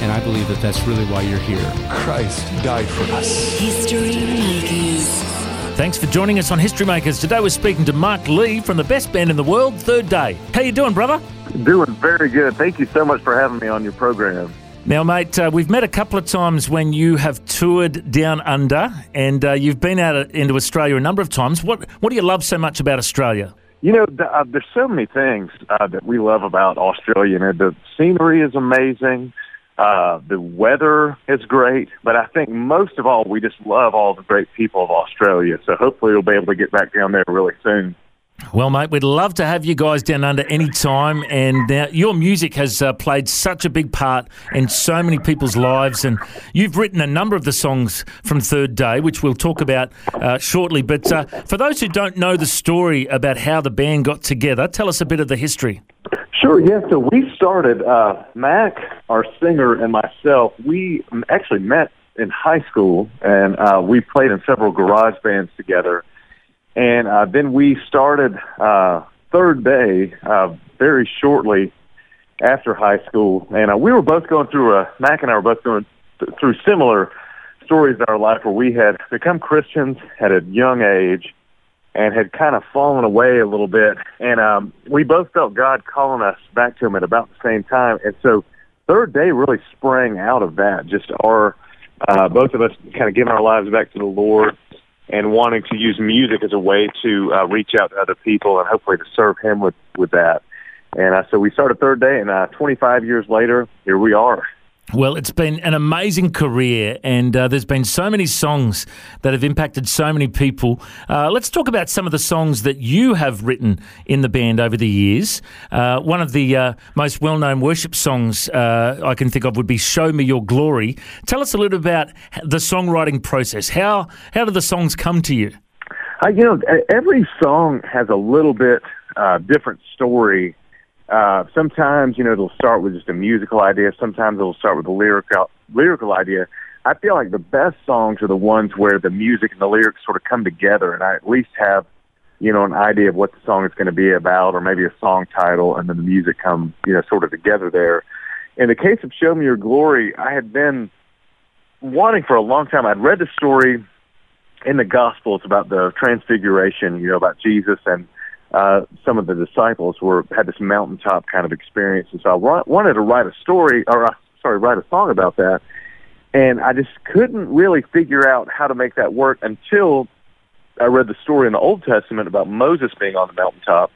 And I believe that that's really why you're here. Christ died for us. History Makers. Thanks for joining us on History Makers. Today we're speaking to Mark Lee from the best band in the world, Third Day. How you doing, brother? Doing very good. Thank you so much for having me on your program. Now, mate, uh, we've met a couple of times when you have toured down under, and uh, you've been out into Australia a number of times. What What do you love so much about Australia? You know, th- uh, there's so many things uh, that we love about Australia. You know, the scenery is amazing. Uh, the weather is great, but I think most of all, we just love all the great people of Australia. So hopefully we'll be able to get back down there really soon. Well, mate, we'd love to have you guys down under any time. And now your music has uh, played such a big part in so many people's lives. And you've written a number of the songs from Third Day, which we'll talk about uh, shortly. But uh, for those who don't know the story about how the band got together, tell us a bit of the history. Sure, yeah. So we started, uh, Mac, our singer, and myself, we actually met in high school, and uh, we played in several garage bands together. And uh, then we started uh, Third Day uh, very shortly after high school. And uh, we were both going through, a, Mac and I were both going th- through similar stories in our life where we had become Christians at a young age and had kind of fallen away a little bit. And um, we both felt God calling us back to Him at about the same time. And so third day really sprang out of that. Just our, uh, both of us kind of giving our lives back to the Lord and wanting to use music as a way to uh, reach out to other people and hopefully to serve Him with, with that. And uh, so we started third day, and uh, 25 years later, here we are. Well, it's been an amazing career, and uh, there's been so many songs that have impacted so many people. Uh, let's talk about some of the songs that you have written in the band over the years. Uh, one of the uh, most well known worship songs uh, I can think of would be Show Me Your Glory. Tell us a little about the songwriting process. How, how do the songs come to you? Uh, you know, every song has a little bit different story uh, sometimes, you know, it'll start with just a musical idea. Sometimes it'll start with a lyrical lyrical idea. I feel like the best songs are the ones where the music and the lyrics sort of come together, and I at least have, you know, an idea of what the song is going to be about, or maybe a song title, and then the music come, you know, sort of together there. In the case of "Show Me Your Glory," I had been wanting for a long time. I'd read the story in the Gospels about the Transfiguration, you know, about Jesus and uh, some of the disciples were had this mountaintop kind of experience, and so I wa- wanted to write a story, or uh, sorry, write a song about that, and I just couldn't really figure out how to make that work until I read the story in the Old Testament about Moses being on the mountaintop,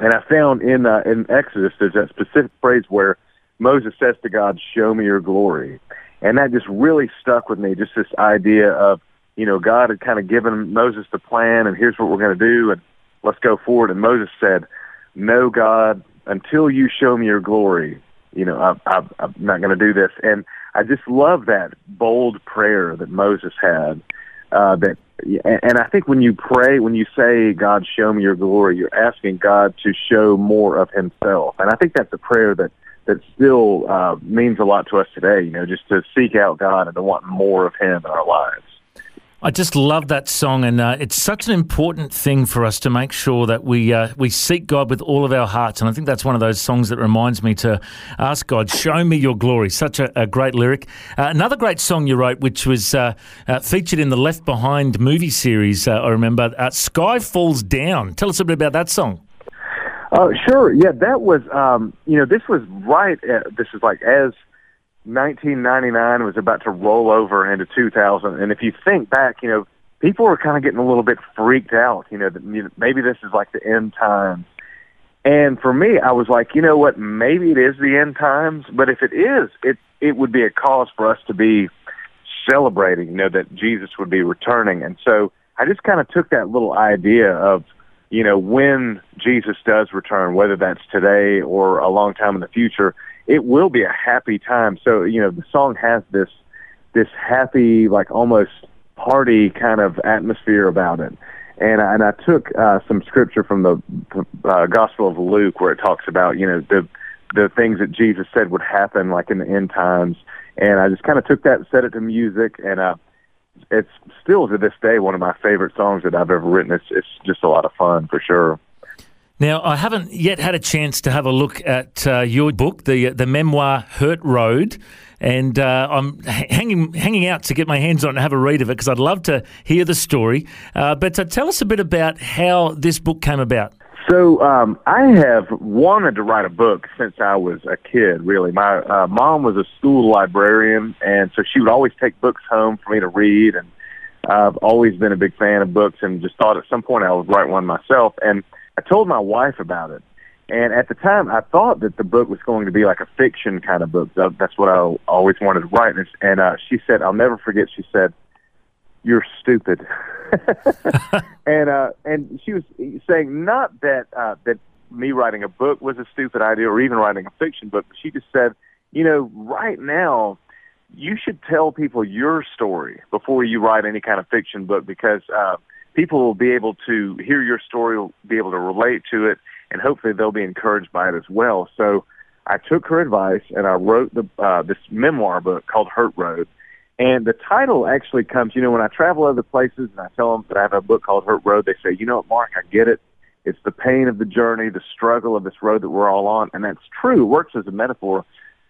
and I found in uh, in Exodus there's that specific phrase where Moses says to God, "Show me your glory," and that just really stuck with me. Just this idea of you know God had kind of given Moses the plan, and here's what we're going to do, and let's go forward. And Moses said, no, God, until you show me your glory, you know, I, I, I'm not going to do this. And I just love that bold prayer that Moses had. Uh, that, and I think when you pray, when you say, God, show me your glory, you're asking God to show more of himself. And I think that's a prayer that, that still uh, means a lot to us today, you know, just to seek out God and to want more of him in our lives. I just love that song, and uh, it's such an important thing for us to make sure that we uh, we seek God with all of our hearts. And I think that's one of those songs that reminds me to ask God, "Show me Your glory." Such a, a great lyric. Uh, another great song you wrote, which was uh, uh, featured in the Left Behind movie series. Uh, I remember, "Sky Falls Down." Tell us a bit about that song. Uh, sure. Yeah, that was. Um, you know, this was right. At, this is like as 1999 was about to roll over into 2000. And if you think back, you know, people were kind of getting a little bit freaked out, you know, that maybe this is like the end times. And for me, I was like, you know what, maybe it is the end times, but if it is, it it would be a cause for us to be celebrating, you know, that Jesus would be returning. And so I just kind of took that little idea of, you know, when Jesus does return, whether that's today or a long time in the future, it will be a happy time. So, you know, the song has this this happy, like almost party kind of atmosphere about it. And I, and I took uh, some scripture from the uh, Gospel of Luke where it talks about you know the the things that Jesus said would happen like in the end times, and I just kind of took that, and set it to music, and uh, it's still to this day one of my favorite songs that I've ever written. It's it's just a lot of fun for sure. Now, I haven't yet had a chance to have a look at uh, your book, the the memoir Hurt Road, and uh, I'm hanging hanging out to get my hands on it and have a read of it because I'd love to hear the story. Uh, but uh, tell us a bit about how this book came about. So um, I have wanted to write a book since I was a kid. Really, my uh, mom was a school librarian, and so she would always take books home for me to read. And I've always been a big fan of books, and just thought at some point I would write one myself. And I told my wife about it. And at the time, I thought that the book was going to be like a fiction kind of book. That's what I always wanted to write. And uh, she said, I'll never forget. She said, "You're stupid," and uh, and she was saying not that uh, that me writing a book was a stupid idea, or even writing a fiction book. She just said, you know, right now, you should tell people your story before you write any kind of fiction book because uh, people will be able to hear your story, will be able to relate to it, and hopefully they'll be encouraged by it as well. So I took her advice and I wrote the uh, this memoir book called Hurt Road. And the title actually comes, you know, when I travel other places and I tell them that I have a book called Hurt Road, they say, you know what, Mark, I get it. It's the pain of the journey, the struggle of this road that we're all on. And that's true. It works as a metaphor.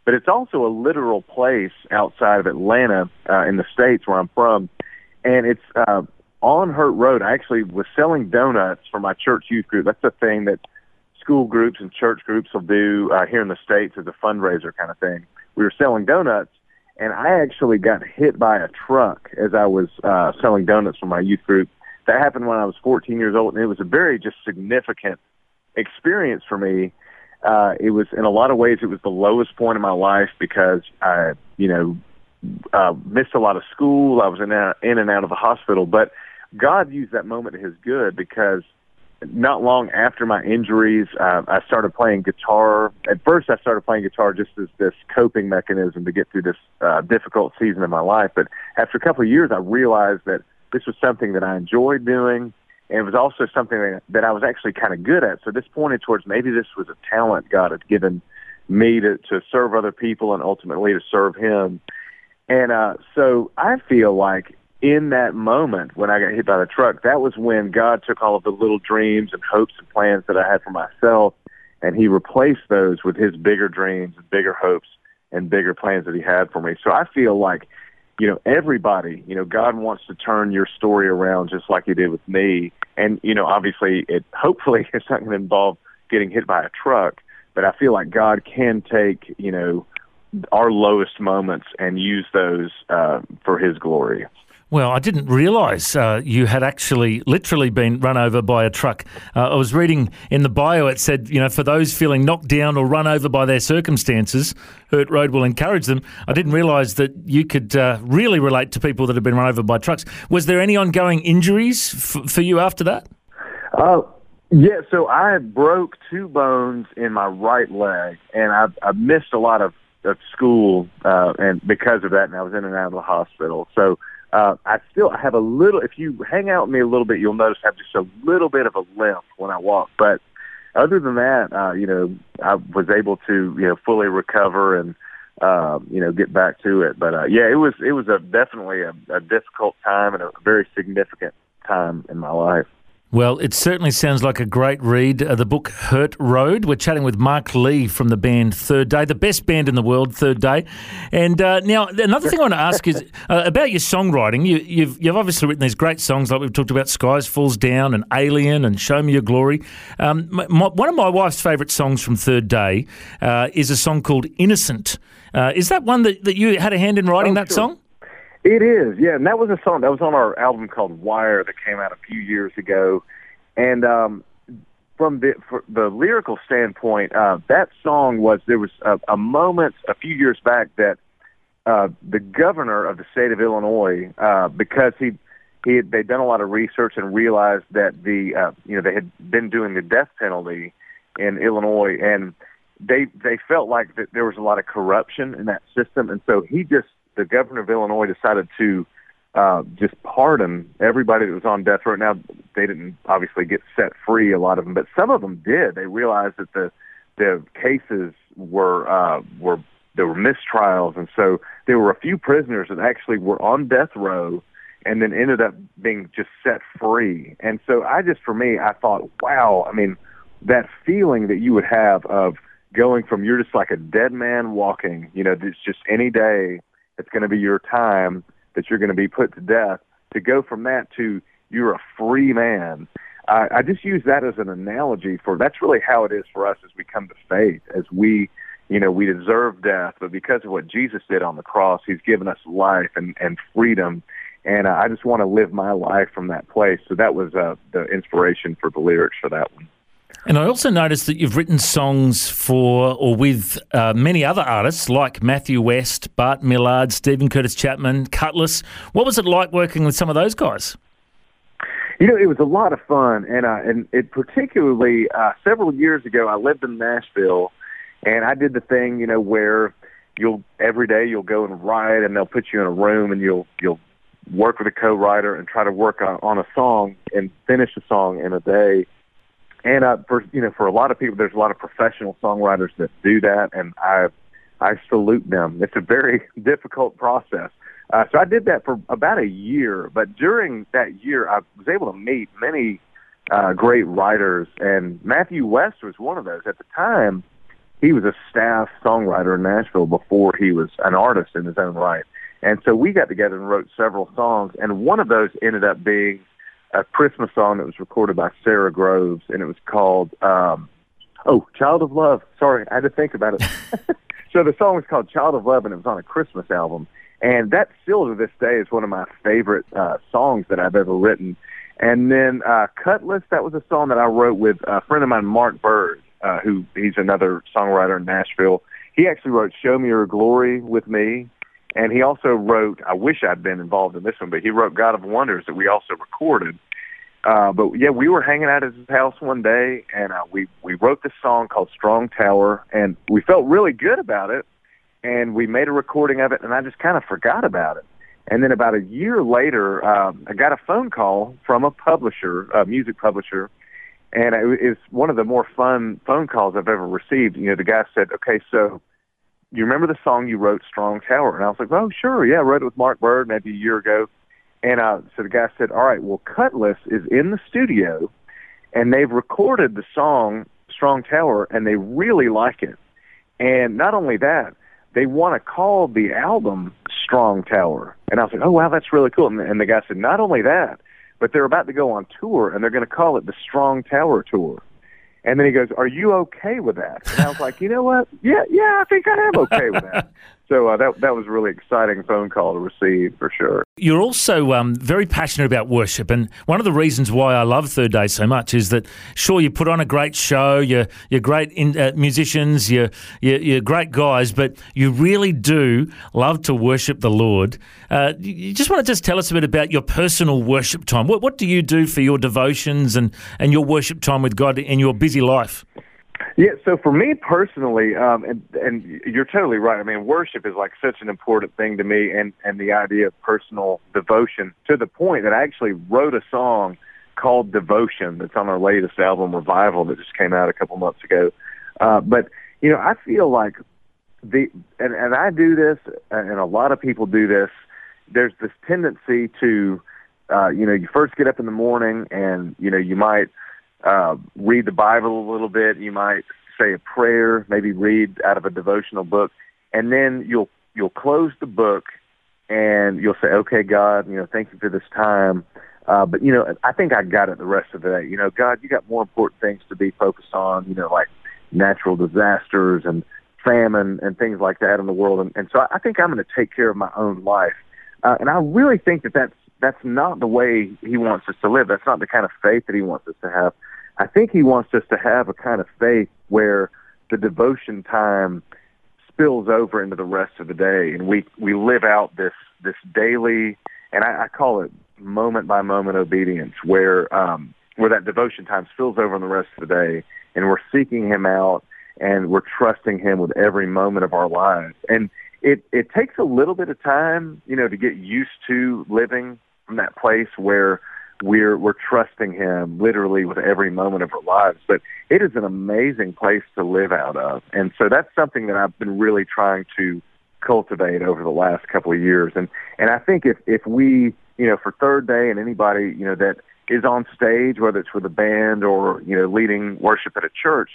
But it's also a literal place outside of Atlanta uh, in the States where I'm from. And it's uh, on Hurt Road. I actually was selling donuts for my church youth group. That's a thing that school groups and church groups will do uh, here in the States as a fundraiser kind of thing. We were selling donuts, and I actually got hit by a truck as I was uh, selling donuts for my youth group. That happened when I was 14 years old, and it was a very just significant experience for me. Uh, it was in a lot of ways it was the lowest point in my life because I, you know, uh, missed a lot of school. I was in, in and out of the hospital, but God used that moment to His good because not long after my injuries, uh, I started playing guitar. At first, I started playing guitar just as this coping mechanism to get through this uh, difficult season of my life. But after a couple of years, I realized that this was something that I enjoyed doing, and it was also something that, that I was actually kind of good at. So this pointed towards maybe this was a talent God had given me to, to serve other people and ultimately to serve Him. And uh, so I feel like in that moment when I got hit by the truck, that was when God took all of the little dreams and hopes and plans that I had for myself and he replaced those with his bigger dreams and bigger hopes and bigger plans that he had for me. So I feel like, you know, everybody, you know, God wants to turn your story around just like he did with me. And, you know, obviously it hopefully it's not going to involve getting hit by a truck, but I feel like God can take, you know, our lowest moments and use those uh, for his glory. Well, I didn't realise uh, you had actually literally been run over by a truck. Uh, I was reading in the bio, it said, you know, for those feeling knocked down or run over by their circumstances, Hurt Road will encourage them. I didn't realise that you could uh, really relate to people that have been run over by trucks. Was there any ongoing injuries f- for you after that? Uh, yeah, so I broke two bones in my right leg, and I, I missed a lot of, of school uh, and because of that, and I was in and out of the hospital. So uh, I still have a little. If you hang out with me a little bit, you'll notice I have just a little bit of a limp when I walk. But other than that, uh, you know, I was able to you know fully recover and uh, you know get back to it. But uh, yeah, it was it was a definitely a, a difficult time and a very significant time in my life. Well, it certainly sounds like a great read. Uh, the book Hurt Road. We're chatting with Mark Lee from the band Third Day, the best band in the world, Third Day. And uh, now, another thing I want to ask is uh, about your songwriting. You, you've, you've obviously written these great songs, like we've talked about Skies Falls Down and Alien and Show Me Your Glory. Um, my, one of my wife's favourite songs from Third Day uh, is a song called Innocent. Uh, is that one that, that you had a hand in writing oh, that sure. song? It is, yeah, and that was a song that was on our album called Wire that came out a few years ago, and um, from the the lyrical standpoint, uh, that song was there was a, a moment a few years back that uh, the governor of the state of Illinois, uh, because he he had, they'd done a lot of research and realized that the uh, you know they had been doing the death penalty in Illinois and they they felt like that there was a lot of corruption in that system. And so he just the governor of Illinois decided to uh, just pardon everybody that was on death row. Now they didn't obviously get set free, a lot of them, but some of them did. They realized that the the cases were uh, were there were mistrials, and so there were a few prisoners that actually were on death row and then ended up being just set free. And so I just, for me, I thought, wow, I mean, that feeling that you would have of going from you're just like a dead man walking, you know, it's just any day it's going to be your time that you're going to be put to death, to go from that to you're a free man. I, I just use that as an analogy for that's really how it is for us as we come to faith, as we you know, we deserve death, but because of what Jesus did on the cross, he's given us life and, and freedom. And I just want to live my life from that place. So that was uh, the inspiration for the lyrics for that one. And I also noticed that you've written songs for or with uh, many other artists like Matthew West, Bart Millard, Steven Curtis Chapman, Kutless. What was it like working with some of those guys? You know, it was a lot of fun, and uh, and it particularly uh, several years ago, I lived in Nashville, and I did the thing, you know, where you'll every day you'll go and write, and they'll put you in a room, and you'll you'll work with a co-writer and try to work on, on a song and finish a song in a day. And uh, for you know, for a lot of people, there's a lot of professional songwriters that do that, and I I salute them. It's a very difficult process. Uh, so I did that for about a year, but during that year, I was able to meet many uh, great writers, and Matthew West was one of those. At the time, he was a staff songwriter in Nashville before he was an artist in his own right. And so we got together and wrote several songs, and one of those ended up being a Christmas song that was recorded by Sara Groves, and it was called um, "Oh, Child of Love." Sorry, I had to think about it. so the song was called "Child of Love," and it was on a Christmas album, and that still to this day is one of my favorite uh, songs that I've ever written. And then uh, "Kutless," that was a song that I wrote with a friend of mine, Marc Byrd, uh, who he's another songwriter in Nashville. He actually wrote "Show Me Your Glory" with me, and he also wrote. I wish I'd been involved in this one, but he wrote "God of Wonders" that we also recorded. Uh, but yeah, we were hanging out at his house one day, and uh, we we wrote this song called "Strong Tower," and we felt really good about it. And we made a recording of it, and I just kind of forgot about it. And then about a year later, um, I got a phone call from a publisher, a music publisher, and it was one of the more fun phone calls I've ever received. You know, the guy said, "Okay, so you remember the song you wrote, Strong Tower?" And I was like, "Oh, sure, yeah, I wrote it with Marc Byrd maybe a year ago." And uh, so the guy said, "All right, well, Kutless is in the studio, and they've recorded the song Strong Tower, and they really like it. And not only that, they want to call the album Strong Tower." And I was like, "Oh, wow, that's really cool." And, and the guy said, "Not only that." but they're about to go on tour and they're going to call it the Strong Tower Tour. And then he goes, "Are you okay with that?" And I was like, "You know what? Yeah, yeah, I think I am okay with that." So uh, that that was a really exciting phone call to receive for sure. You're also um, very passionate about worship, and one of the reasons why I love Third Day so much is that sure you put on a great show, you're you're great in, uh, musicians, you're, you're, you're great guys, but you really do love to worship the Lord. Uh, you just want to just tell us a bit about your personal worship time. What what do you do for your devotions and and your worship time with God in your busy life? Yeah, so for me personally, um, and and you're totally right. I mean, worship is like such an important thing to me, and and the idea of personal devotion to the point that I actually wrote a song called Devotion that's on our latest album Revival that just came out a couple months ago. Uh, but you know, I feel like the and and I do this, and a lot of people do this. There's this tendency to, uh, you know, you first get up in the morning, and you know, you might uh, read the Bible a little bit. You might say a prayer, maybe read out of a devotional book, and then you'll you'll close the book and you'll say, "Okay, God, you know, thank you for this time." Uh, but you know, I think I got it the rest of the day. You know, God, you got more important things to be focused on. You know, like natural disasters and famine and things like that in the world. And, and so I think I'm going to take care of my own life. Uh, and I really think that that's that's not the way He wants us to live. That's not the kind of faith that He wants us to have. I think he wants us to have a kind of faith where the devotion time spills over into the rest of the day, and we we live out this this daily, and I, I call it moment by moment obedience, where um, where that devotion time spills over in the rest of the day, and we're seeking Him out, and we're trusting Him with every moment of our lives, and it it takes a little bit of time, you know, to get used to living from that place where we're we're trusting him literally with every moment of our lives. But it is an amazing place to live out of. And so that's something that I've been really trying to cultivate over the last couple of years. And and I think if if we, you know, for third day and anybody, you know, that is on stage, whether it's with a band or, you know, leading worship at a church,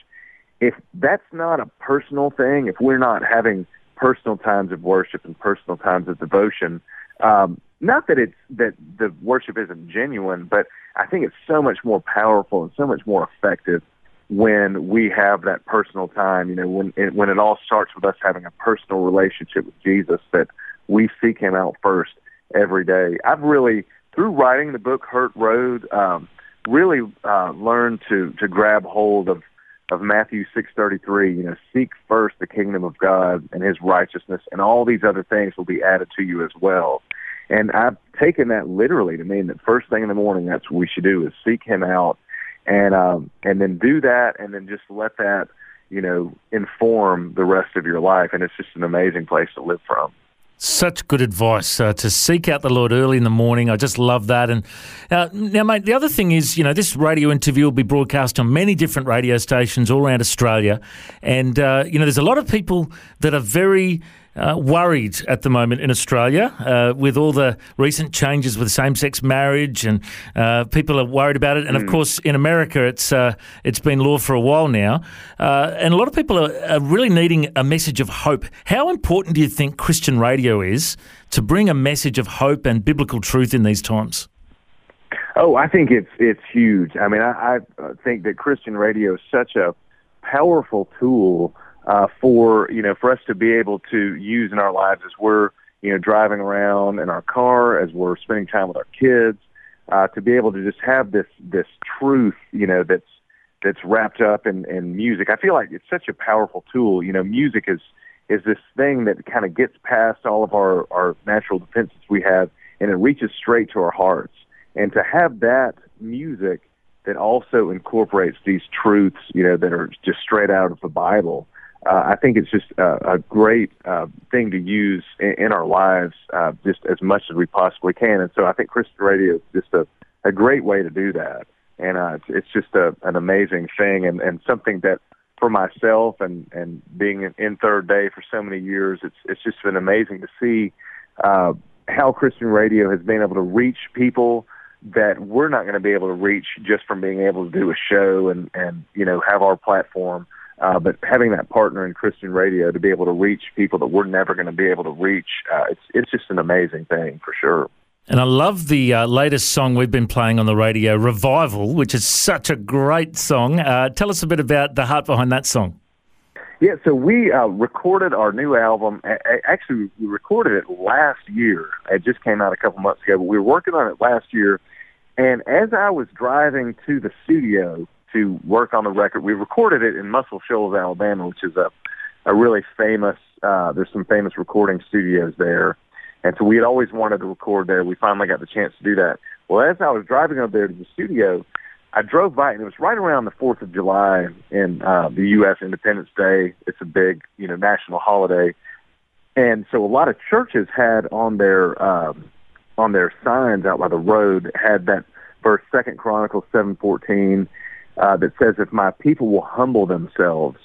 if that's not a personal thing, if we're not having personal times of worship and personal times of devotion, um, not that it's that the worship isn't genuine, but I think it's so much more powerful and so much more effective when we have that personal time. You know, when it, when it all starts with us having a personal relationship with Jesus, that we seek Him out first every day. I've really through writing the book Hurt Road, um, really uh, learned to to grab hold of of Matthew 6:33, you know, seek first the kingdom of God and his righteousness and all these other things will be added to you as well. And I've taken that literally to mean that first thing in the morning that's what we should do is seek him out and um and then do that and then just let that, you know, inform the rest of your life and it's just an amazing place to live from. Such good advice uh, to seek out the Lord early in the morning. I just love that. And uh, now, mate, the other thing is, you know, this radio interview will be broadcast on many different radio stations all around Australia. And, uh, you know, there's a lot of people that are very uh, worried at the moment in Australia uh, with all the recent changes with same-sex marriage, and uh, people are worried about it. And of course, in America, it's uh, it's been law for a while now, uh, and a lot of people are, are really needing a message of hope. How important do you think Christian radio is to bring a message of hope and biblical truth in these times? Oh, I think it's it's huge. I mean, I, I think that Christian radio is such a powerful tool uh, for you know for us to be able to use in our lives as we're you know driving around in our car, as we're spending time with our kids, uh, to be able to just have this this truth you know that's that's wrapped up in, in music. I feel like it's such a powerful tool. You know, music is is this thing that kind of gets past all of our our natural defenses we have, and it reaches straight to our hearts. And to have that music that also incorporates these truths, you know, that are just straight out of the Bible, uh, I think it's just a, a great uh, thing to use in, in our lives uh, just as much as we possibly can. And so I think Christian radio is just a, a great way to do that. And uh, it's, just a, an amazing thing and, and something that for myself and, and being in, third day for so many years, it's, it's just been amazing to see uh, how Christian radio has been able to reach people that we're not going to be able to reach just from being able to do a show and, and you know, have our platform. But having that partner in Christian radio to be able to reach people that we're never going to be able to reach, uh, it's it's just an amazing thing for sure. And I love the uh, latest song we've been playing on the radio, Revival, which is such a great song. Uh, tell us a bit about the heart behind that song. Yeah, so we uh, recorded our new album. Actually, we recorded it last year. It just came out a couple months ago, but we were working on it last year. And as I was driving to the studio, to work on the record. We recorded it in Muscle Shoals, Alabama, which is a a really famous. Uh, there's some famous recording studios there, and so we had always wanted to record there. We finally got the chance to do that. Well, as I was driving over there to the studio, I drove by, and it was right around the Fourth of July in uh, the U.S. Independence Day. It's a big, you know, national holiday, and so a lot of churches had on their um, on their signs out by the road had that verse Second Chronicles seven fourteen uh, that says, if my people will humble themselves,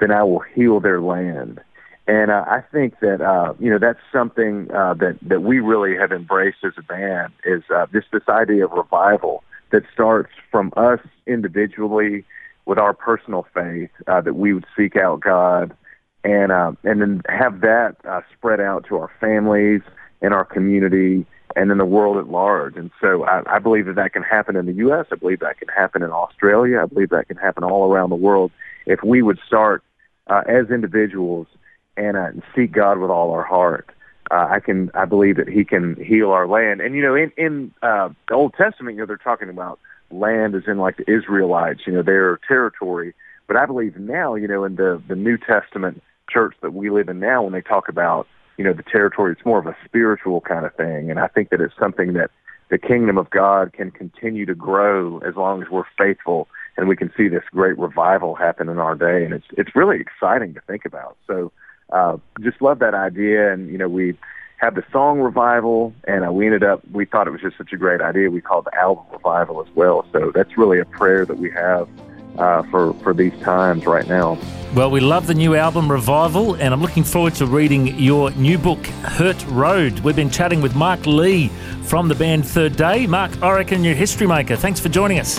then I will heal their land. And uh, I think that uh, you know that's something uh, that that we really have embraced as a band is uh, this this idea of revival that starts from us individually with our personal faith uh, that we would seek out God and uh, and then have that uh, spread out to our families and our community and in the world at large. And so I, I believe that that can happen in the U.S. I believe that can happen in Australia. I believe that can happen all around the world if we would start uh, as individuals and, uh, seek God with all our heart. Uh, I can, I believe that He can heal our land. And you know, in in uh, the Old Testament, you know, they're talking about land as in like the Israelites, you know, their territory. But I believe now, you know, in the the New Testament church that we live in now, when they talk about you know, the territory. It's more of a spiritual kind of thing. And I think that it's something that the kingdom of God can continue to grow as long as we're faithful and we can see this great revival happen in our day. And it's, it's really exciting to think about. So, uh, just love that idea. And you know, we had the song revival, and uh, we ended up we thought it was just such a great idea. We called the album revival as well. So that's really a prayer that we have uh, for for these times right now. Well, we love the new album Revival, and I'm looking forward to reading your new book, Hurt Road. We've been chatting with Mark Lee from the band Third Day. Mark, I reckon you're history maker. Thanks for joining us.